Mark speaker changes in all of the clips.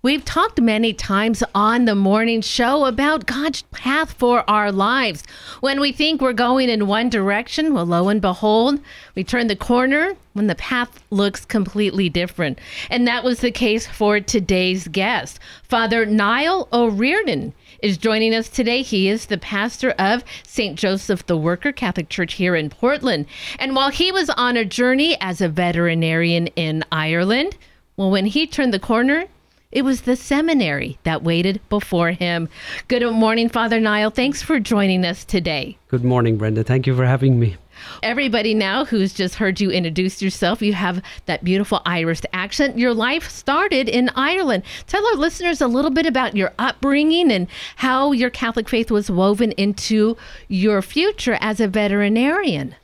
Speaker 1: We've talked many times on the morning show about God's path for our lives. When we think we're going in one direction, well, lo and behold, we turn the corner when the path looks completely different. And that was the case for today's guest. Father Niall O'Riordan is joining us today. He is the pastor of St. Joseph the Worker Catholic Church here in Portland. And while he was on a journey as a veterinarian in Ireland, well, when he turned the corner, it was the seminary that waited before him. Good morning, Father Niall. Thanks for joining us today.
Speaker 2: Good morning, Brenda. Thank you for having me.
Speaker 1: Everybody now who's just heard you introduce yourself, you have that beautiful Irish accent. Your life started in Ireland. Tell our listeners a little bit about your upbringing and how your Catholic faith was woven into your future as a veterinarian.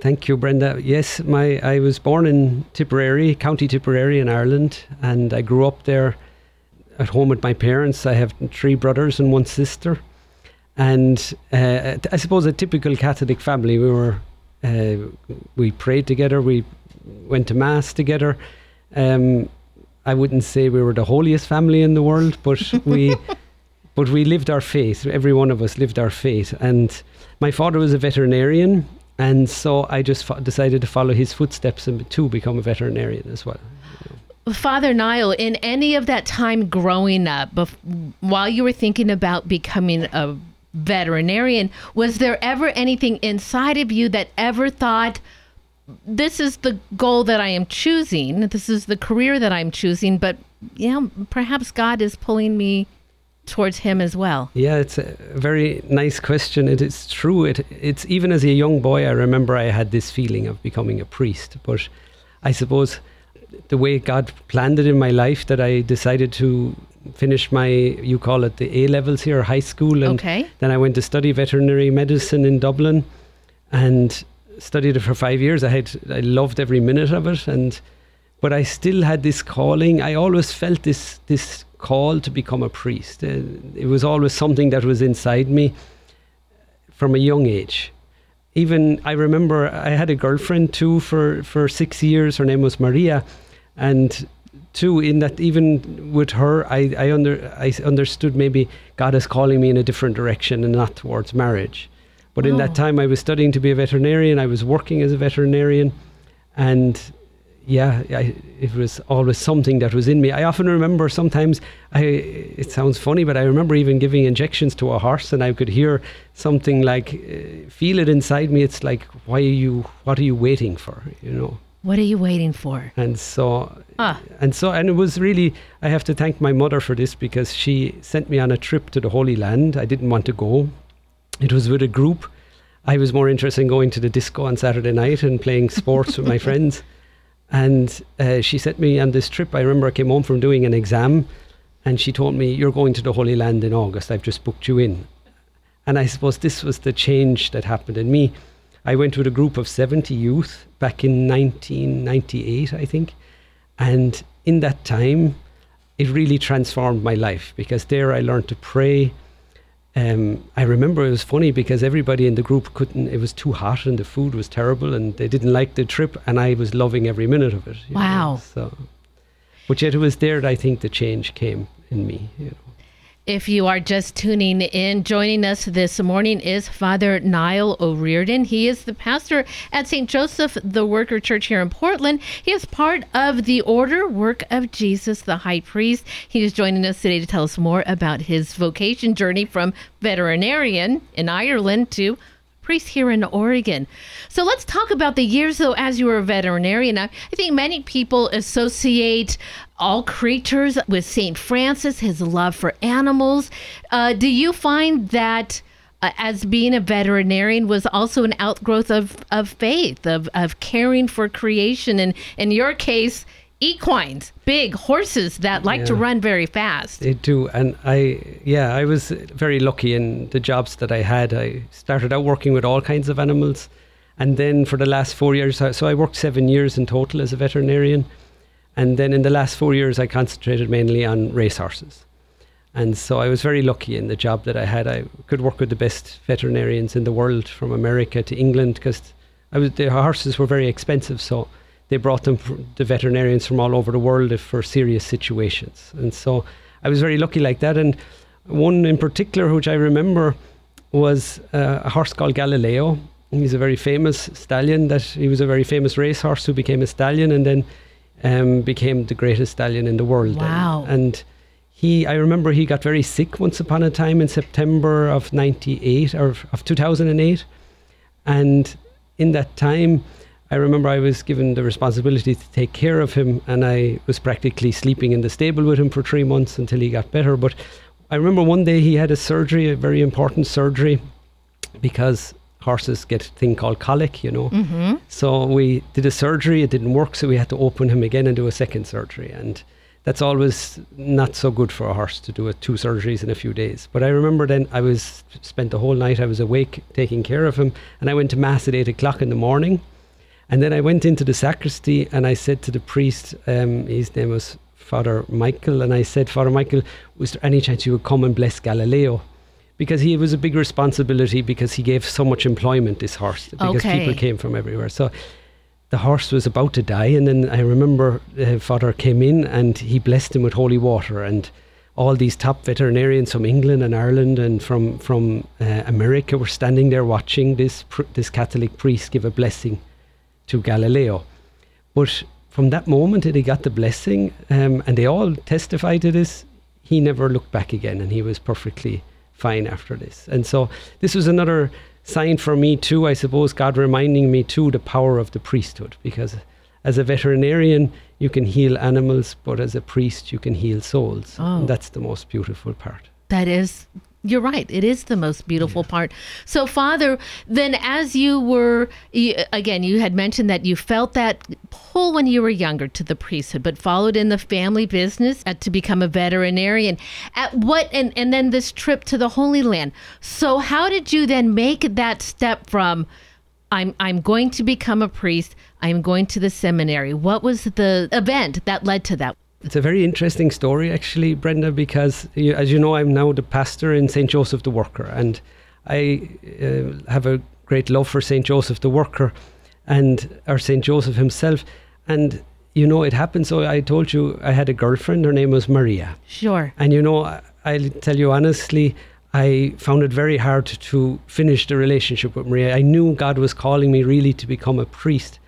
Speaker 2: Thank you, Brenda. Yes, my I was born in Tipperary, County Tipperary in Ireland, and I grew up there at home with my parents. I have three brothers and one sister, and uh, I suppose a typical Catholic family. We were uh, we prayed together, we went to mass together. Um, I wouldn't say we were the holiest family in the world, but we but we lived our faith. Every one of us lived our faith, and my father was a veterinarian and so I just fo- decided to follow his footsteps and to become a veterinarian as well.
Speaker 1: Father Niall, in any of that time growing up, bef- while you were thinking about becoming a veterinarian, was there ever anything inside of you that ever thought, this is the goal that I am choosing, this is the career that I'm choosing, but yeah, perhaps God is pulling me towards him as well?
Speaker 2: Yeah, it's a very nice question. It is true. It it's even as a young boy, I remember I had this feeling of becoming a priest. But I suppose the way God planned it in my life, that I decided to finish my you call it the A levels here, high school, and
Speaker 1: okay.
Speaker 2: then I went to study veterinary medicine in Dublin, and studied it for five years. I had I loved every minute of it, and but I still had this calling. I always felt this this call to become a priest. Uh, it was always something that was inside me from a young age. Even I remember I had a girlfriend too for, for six years. Her name was Maria, and too in that even with her, I, I under I understood maybe God is calling me in a different direction and not towards marriage. But in that oh. time, I was studying to be a veterinarian. I was working as a veterinarian, and yeah, I, it was always something that was in me. I often remember sometimes, I, it sounds funny, but I remember even giving injections to a horse and I could hear something like, uh, feel it inside me. It's like, why are you, what are you waiting for? You know?
Speaker 1: What are you waiting for?
Speaker 2: And so, ah. and so, and it was really, I have to thank my mother for this because she sent me on a trip to the Holy Land. I didn't want to go. It was with a group. I was more interested in going to the disco on Saturday night and playing sports with my friends. And uh, she sent me on this trip. I remember I came home from doing an exam and she told me, You're going to the Holy Land in August. I've just booked you in. And I suppose this was the change that happened in me. I went with a group of 70 youth back in 1998, I think. And in that time, it really transformed my life because there I learned to pray um, I remember it was funny because everybody in the group couldn't, it was too hot and the food was terrible and they didn't like the trip and I was loving every minute of it.
Speaker 1: Wow.
Speaker 2: Know, so, but yet it was there that I think the change came in me, you know.
Speaker 1: If you are just tuning in, joining us this morning is Father Niall O'Riordan. He is the pastor at St. Joseph the Worker Church here in Portland. He is part of the Order Work of Jesus the High Priest. He is joining us today to tell us more about his vocation journey from veterinarian in Ireland to priest here in Oregon. So let's talk about the years, though, as you were a veterinarian. I, I think many people associate all creatures with St. Francis, his love for animals. Uh, do you find that? Uh, as being a veterinarian was also an outgrowth of, of faith, of, of caring for creation. And in your case, equines, big horses that like yeah. to run very fast.
Speaker 2: They do. And I, yeah, I was very lucky in the jobs that I had. I started out working with all kinds of animals. And then for the last four years, so I worked seven years in total as a veterinarian. And then in the last four years, I concentrated mainly on racehorses. And so I was very lucky in the job that I had. I could work with the best veterinarians in the world from America to England because the horses were very expensive. So they brought them the veterinarians from all over the world for serious situations. And so I was very lucky like that. And one in particular, which I remember, was uh, a horse called Galileo. He's a very famous stallion. That he was a very famous racehorse who became a stallion and then um, became the greatest stallion in the world.
Speaker 1: Wow!
Speaker 2: And, and he, I remember, he got very sick once upon a time in September of '98 or of 2008, and in that time I remember I was given the responsibility to take care of him, and I was practically sleeping in the stable with him for three months until he got better. But I remember one day he had a surgery, a very important surgery, because horses get a thing called colic, you know.
Speaker 1: Mm-hmm.
Speaker 2: So we did a surgery, it didn't work, so we had to open him again and do a second surgery. And that's always not so good for a horse to do it, two surgeries in a few days. But I remember then I was spent the whole night, I was awake taking care of him, and I went to mass at eight o'clock in the morning and then I went into the sacristy and I said to the priest, um, his name was Father Michael, and I said, Father Michael, was there any chance you would come and bless Galileo? Because he was a big responsibility because he gave so much employment, this horse, because
Speaker 1: Okay.
Speaker 2: people came from everywhere. So the horse was about to die, and then I remember uh, Father came in and he blessed him with holy water. And all these top veterinarians from England and Ireland and from, from uh, America were standing there watching this, pr- this Catholic priest give a blessing to Galileo. But from that moment that he got the blessing, um, and they all testified to this, he never looked back again, and he was perfectly fine after this. And so this was another sign for me too, I suppose, God reminding me too the power of the priesthood, because as a veterinarian you can heal animals, but as a priest you can heal souls.
Speaker 1: Oh.
Speaker 2: And that's the most beautiful part.
Speaker 1: That is, you're right. It is the most beautiful part. So, Father, then as you were, you, again, you had mentioned that you felt that pull when you were younger to the priesthood, but followed in the family business to become a veterinarian. At what, and, and then this trip to the Holy Land. So, how did you then make that step from, I'm, I'm going to become a priest, I'm going to the seminary? What was the event that led to that?
Speaker 2: It's a very interesting story, actually, Brenda, because you, as you know, I'm now the pastor in St. Joseph the Worker, and I uh, have a great love for St. Joseph the Worker and or St. Joseph himself. And you know, it happened. So I told you I had a girlfriend. Her name was Maria.
Speaker 1: Sure.
Speaker 2: And you know, I- I'll tell you honestly, I found it very hard to finish the relationship with Maria. I knew God was calling me really to become a priest,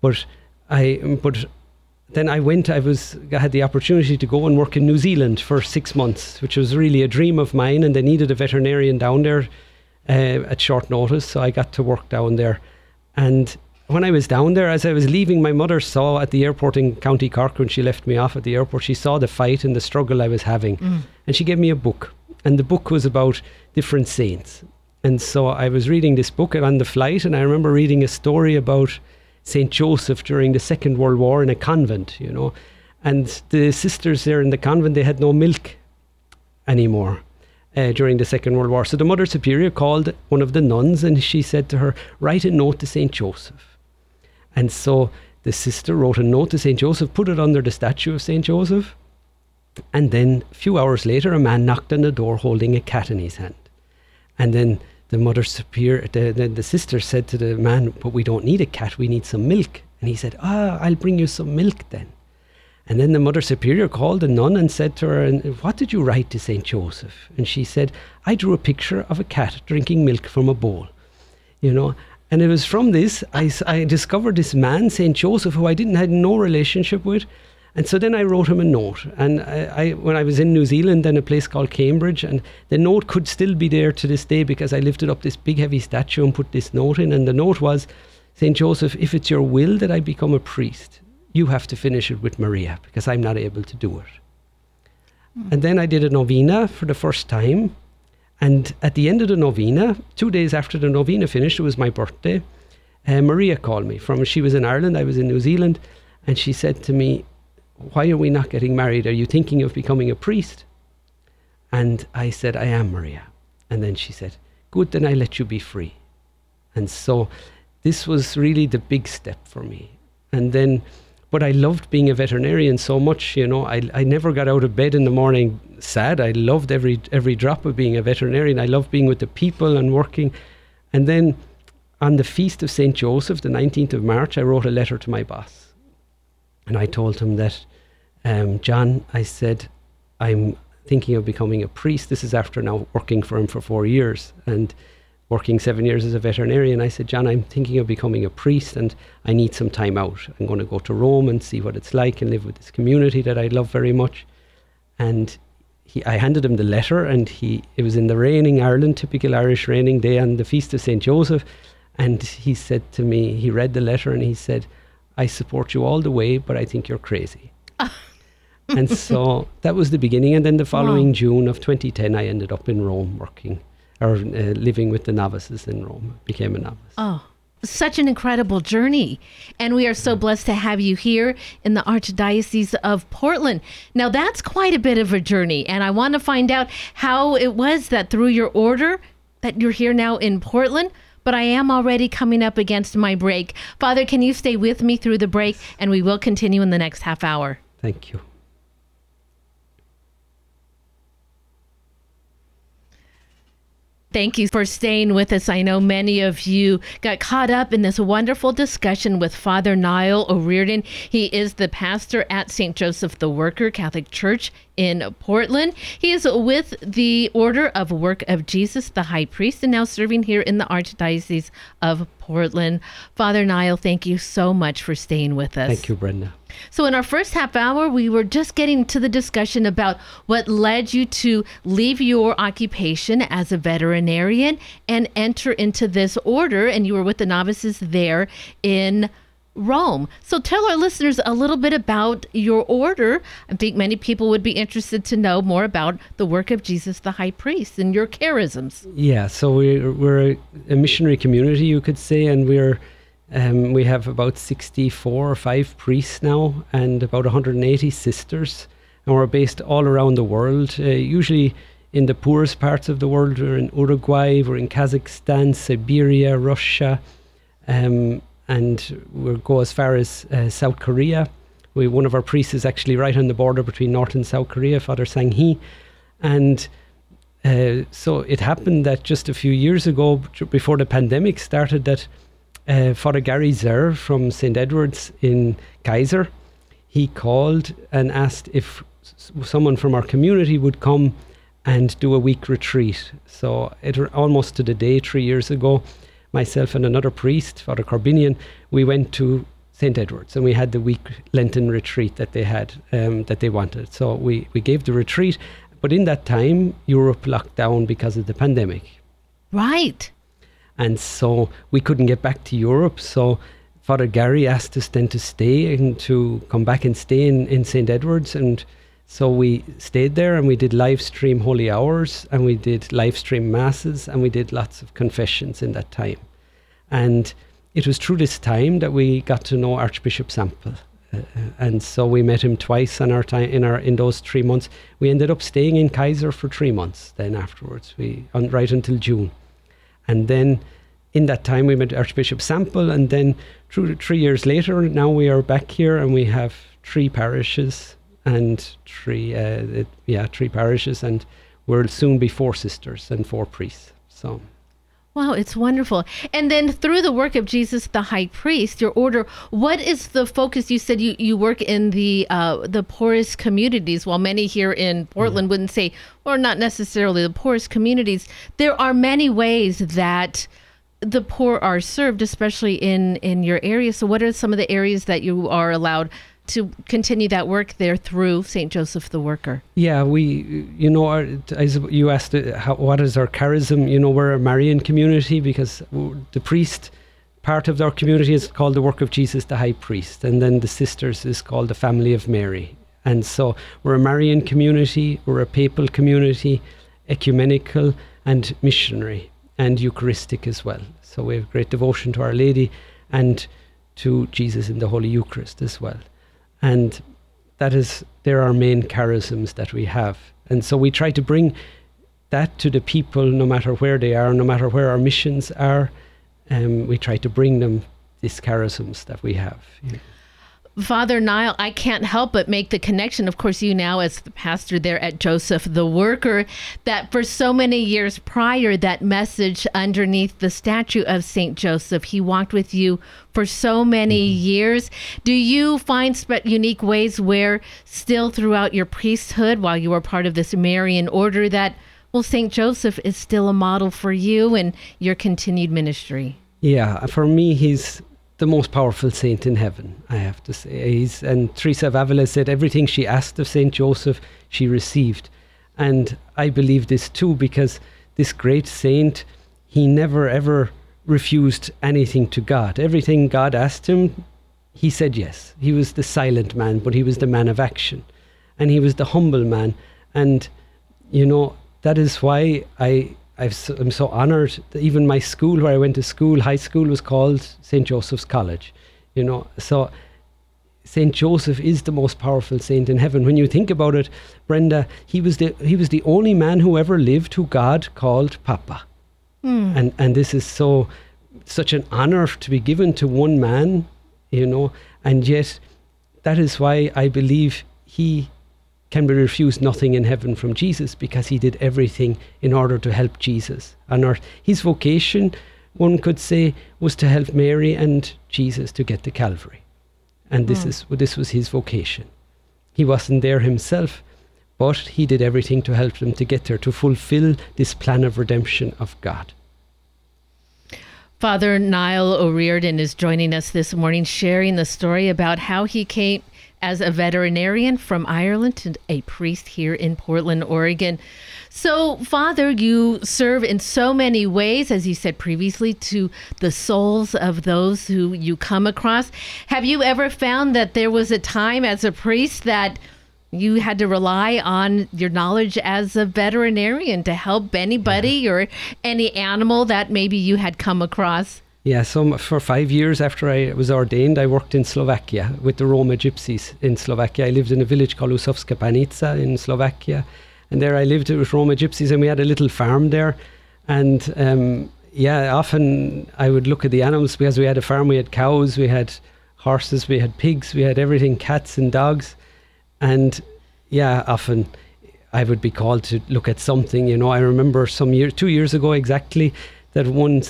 Speaker 2: but I but then I went. I was I had the opportunity to go and work in New Zealand for six months, which was really a dream of mine. And they needed a veterinarian down there uh, at short notice, so I got to work down there. And when I was down there, as I was leaving, my mother saw at the airport in County Cork when she left me off at the airport. She saw the fight and the struggle I was having, and she gave me a book. And the book was about different saints. And so I was reading this book on the flight, and I remember reading a story about Saint Joseph during the Second World War in a convent, you know. And the sisters there in the convent, they had no milk anymore uh, during the Second World War. So the Mother Superior called one of the nuns and she said to her, Write a note to St. Joseph. And so the sister wrote a note to St. Joseph, put it under the statue of St. Joseph. And then a few hours later, a man knocked on the door holding a cat in his hand. And then the Mother Superior, the, the, the sister said to the man, But we don't need a cat, we need some milk. And he said, Ah, I'll bring you some milk then. And then the Mother Superior called the nun and said to her, What did you write to St. Joseph? And she said, I drew a picture of a cat drinking milk from a bowl. You know, and it was from this I, I discovered this man, St. Joseph, who I didn't had no relationship with. And so then I wrote him a note. And I, I, when I was in New Zealand, in a place called Cambridge, and the note could still be there to this day because I lifted up this big heavy statue and put this note in. And the note was, St. Joseph, if it's your will that I become a priest, you have to finish it with Maria because I'm not able to do it. And then I did a novena for the first time. And at the end of the novena, two days after the novena finished, it was my birthday. Uh, Maria called me from. She was in Ireland. I was in New Zealand, and she said to me, "Why are we not getting married? Are you thinking of becoming a priest?" And I said, "I am, Maria." And then she said, "Good, then I let you be free." And so, this was really the big step for me. And then, but I loved being a veterinarian so much. You know, I I never got out of bed in the morning sad. I loved every every drop of being a veterinarian. I loved being with the people and working. And then, on the feast of Saint Joseph, the nineteenth of March, I wrote a letter to my boss, And I told him that, um, John, I said, I'm thinking of becoming a priest. This is after now working for him for four years and working seven years as a veterinarian. I said, John, I'm thinking of becoming a priest and I need some time out. I'm going to go to Rome and see what it's like and live with this community that I love very much. And he, I handed him the letter, and he it was in the raining Ireland, typical Irish raining day on the feast of Saint Joseph, and he said to me, he read the letter and he said, "I support you all the way, but I think you're crazy." and so that was the beginning. And then the following
Speaker 1: Wow.
Speaker 2: June of 2010, I ended up in Rome working or uh, living with the novices in Rome. Became a novice.
Speaker 1: Oh, such an incredible journey. And we are so blessed to have you here in the Archdiocese of Portland. Now, that's quite a bit of a journey. And I want to find out how it was that through your order that you're here now in Portland. But I am already coming up against my break. Father, can you stay with me through the break? And we will continue in the next half hour.
Speaker 2: Thank you.
Speaker 1: Thank you for staying with us. I know many of you got caught up in this wonderful discussion with Father Niall O'Riordan. He is the pastor at St. Joseph the Worker Catholic Church in Portland. He is with the Order of Work of Jesus, the High Priest, and now serving here in the Archdiocese of Portland. Father Niall, thank you so much for staying with us.
Speaker 2: Thank you, Brenda.
Speaker 1: So, in our first half hour, we were just getting to the discussion about what led you to leave your occupation as a veterinarian and enter into this order. And you were with the novices there in Rome. So, tell our listeners a little bit about your order. I think many people would be interested to know more about the work of Jesus the High Priest and your charisms.
Speaker 2: Yeah, so we're we're a, a missionary community, you could say, and we're um, we have about 64 or 5 priests now and about 180 sisters and we're based all around the world. Uh, usually in the poorest parts of the world we're in uruguay we're in kazakhstan siberia russia um, and we'll go as far as uh, south korea. We, one of our priests is actually right on the border between north and south korea father sang-hee and uh, so it happened that just a few years ago, before the pandemic started, that uh, Father Gary Zerr from St. Edward's in Keizer, he called and asked if s- someone from our community would come and do a week retreat. So it almost to the day, three years ago, myself and another priest, Father Corbinian, we went to St. Edward's and we had the week Lenten retreat that they had, um, that they wanted. So we, we gave the retreat, but in that time, Europe locked down because of the pandemic.
Speaker 1: Right.
Speaker 2: And so we couldn't get back to Europe. So Father Gary asked us then to stay and to come back and stay in, in St. Edward's. And so we stayed there and we did live stream holy hours and we did live stream masses and we did lots of confessions in that time. And it was through this time that we got to know Archbishop Sample. Uh, and so we met him twice in our time in our in those three months. We ended up staying in Keizer for three months. Then afterwards, we on, right until June. And then in that time, we met Archbishop Sample. And then through three years later, now we are back here and we have three parishes and three, uh, yeah, three parishes. And we'll soon be four sisters and four priests. So,
Speaker 1: Wow, it's wonderful. And then through the work of Jesus the High Priest, your order, what is the focus? You said you, you work in the uh, the poorest communities, while many here in Portland wouldn't say, or not necessarily the poorest communities. There are many ways that the poor are served, especially in in your area. So, what are some of the areas that you are allowed to continue that work there through St. Joseph the Worker?
Speaker 2: Yeah, we, you know, our, as you asked, uh, how, what is our charism? You know, we're a Marian community because the priest part of our community is called the work of Jesus, the High Priest, and then the sisters is called the family of Mary. And so we're a Marian community, we're a papal community, ecumenical and missionary and Eucharistic as well. So we have great devotion to Our Lady and to Jesus in the Holy Eucharist as well. And that is they're our main charisms that we have and so we try to bring that to the people no matter where they are no matter where our missions are um, we try to bring them these charisms that we have Yeah.
Speaker 1: Father Niall, I can't help but make the connection. Of course, you now, as the pastor there at Joseph the Worker, that for so many years prior, that message underneath the statue of St. Joseph, he walked with you for so many mm-hmm. years. Do you find spe- unique ways where, still throughout your priesthood, while you were part of this Marian order, that, well, St. Joseph is still a model for you and your continued ministry?
Speaker 2: Yeah, for me, he's the most powerful saint in heaven, I have to say. He's, and Teresa of Avila said everything she asked of Saint Joseph, she received. And I believe this too because this great saint, he never ever refused anything to God. Everything God asked him, he said yes. He was the silent man, but he was the man of action. And he was the humble man. And, you know, that is why I i am so honored that even my school where I went to school, high school, was called St. Joseph's College. You know, so Saint Joseph is the most powerful saint in heaven. When you think about it, Brenda, he was the he was the only man who ever lived who God called Papa, mm. and and this is so such an honor to be given to one man, you know, and yet that is why I believe he can be refused nothing in heaven from Jesus because he did everything in order to help Jesus on earth. His vocation, one could say, was to help Mary and Jesus to get to Calvary. And this mm. is this was his vocation. He wasn't there himself, but he did everything to help them to get there, to fulfill this plan of redemption of God.
Speaker 1: Father Niall O'Riordan is joining us this morning, sharing the story about how he came as a veterinarian from Ireland to a priest here in Portland, Oregon. So, Father, you serve in so many ways, as you said previously, to the souls of those who you come across. Have you ever found that there was a time as a priest that you had to rely on your knowledge as a veterinarian to help anybody yeah. or any animal that maybe you had come across?
Speaker 2: Yeah, so for five years after I was ordained, I worked in Slovakia with the Roma Gypsies in Slovakia. I lived in a village called Usovska Panica in Slovakia. And there I lived with Roma Gypsies, and we had a little farm there. And um, yeah, often I would look at the animals because we had a farm, we had cows, we had horses, we had pigs, we had everything, cats and dogs. And yeah, often I would be called to look at something. You know, I remember some year, two years ago exactly, that one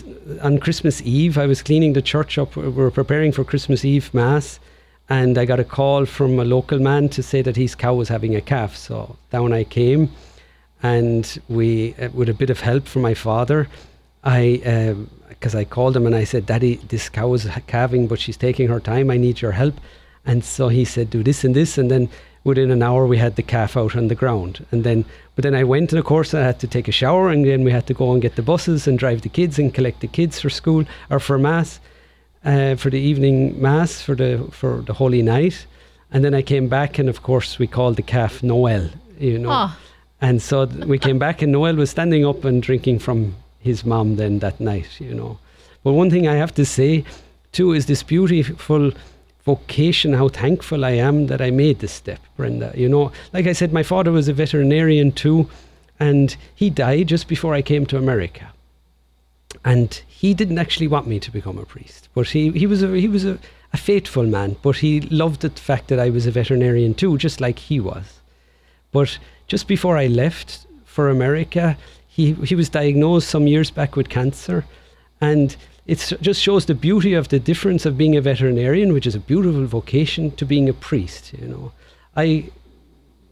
Speaker 2: on Christmas Eve, I was cleaning the church up. We were preparing for Christmas Eve Mass, and I got a call from a local man to say that his cow was having a calf. So down I came, and we, uh, with a bit of help from my father, I, because um, I called him and I said, Daddy, this cow is calving, but she's taking her time. I need your help. And so he said, Do this and this. And then within an hour, we had the calf out on the ground. And then but then I went, and of course, I had to take a shower, and then we had to go and get the buses and drive the kids and collect the kids for school or for mass, uh, for the evening mass for the for the holy night. And then I came back, and of course, we called the calf Noel, you know. Oh. And so th- we came back, and Noel was standing up and drinking from his mom then that night, you know. But one thing I have to say, too, is this beautiful vocation, how thankful I am that I made this step, Brenda. You know, like I said, my father was a veterinarian too, and he died just before I came to America. And he didn't actually want me to become a priest, but he, he was, a, he was a, a faithful man, but he loved the fact that I was a veterinarian too, just like he was. But just before I left for America, he, he was diagnosed some years back with cancer. And it just shows the beauty of the difference of being a veterinarian, which is a beautiful vocation, to being a priest. You know, I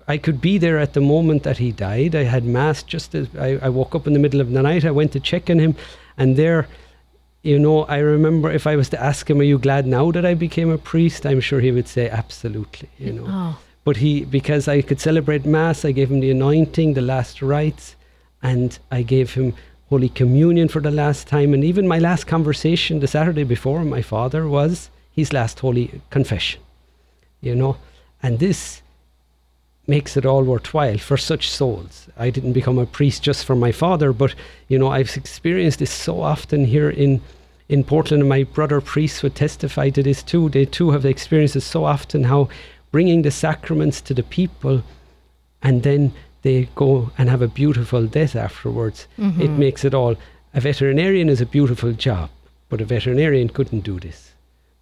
Speaker 2: I could be there at the moment that he died. I had mass just as I, I woke up in the middle of the night. I went to check on him, and there, you know, I remember if I was to ask him, "Are you glad now that I became a priest?" I'm sure he would say, "Absolutely." You know. Oh. But he, because I could celebrate mass, I gave him the anointing, the last rites, and I gave him Holy Communion for the last time. And even my last conversation the Saturday before my father was his last Holy Confession, you know. And this makes it all worthwhile for such souls. I didn't become a priest just for my father, but, you know, I've experienced this so often here in. In Portland, and my brother priests would testify to this too. They too have experienced this so often how bringing the sacraments to the people and then they go and have a beautiful death afterwards. Mm-hmm. It makes it all. A veterinarian is a beautiful job, but a veterinarian couldn't do this.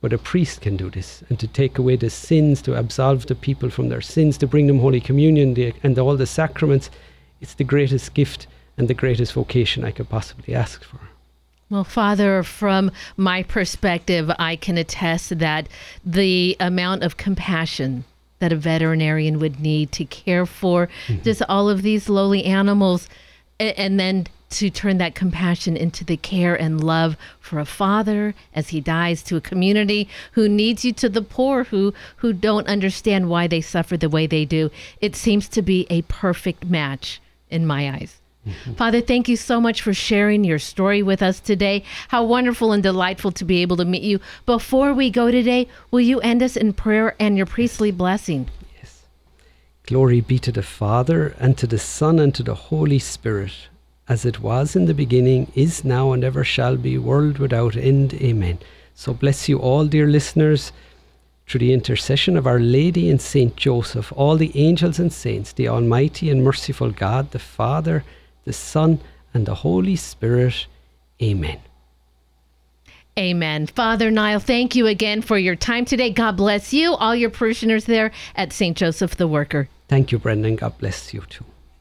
Speaker 2: but a priest can do this and to take away the sins, to absolve the people from their sins, to bring them Holy Communion the, and all the sacraments. It's the greatest gift and the greatest vocation I could possibly ask for.
Speaker 1: Well, Father, from my perspective, I can attest that the amount of compassion that a veterinarian would need to care for mm-hmm. just all of these lowly animals and then to turn that compassion into the care and love for a father as he dies to a community who needs you to the poor who who don't understand why they suffer the way they do it seems to be a perfect match in my eyes. Mm-hmm. Father, thank you so much for sharing your story with us today. How wonderful and delightful to be able to meet you. Before we go today, will you end us in prayer and your priestly blessing?
Speaker 2: Yes. Glory be to the Father, and to the Son, and to the Holy Spirit, as it was in the beginning, is now, and ever shall be, world without end. Amen. So bless you all, dear listeners through the intercession of Our Lady and Saint Joseph, all the angels and saints, the Almighty and merciful God, the Father, the Son, and the Holy Spirit. Amen.
Speaker 1: Amen. Father Niall, thank you again for your time today. God bless you, all your parishioners there at St. Joseph the Worker.
Speaker 2: Thank you, Brenda. God bless you too.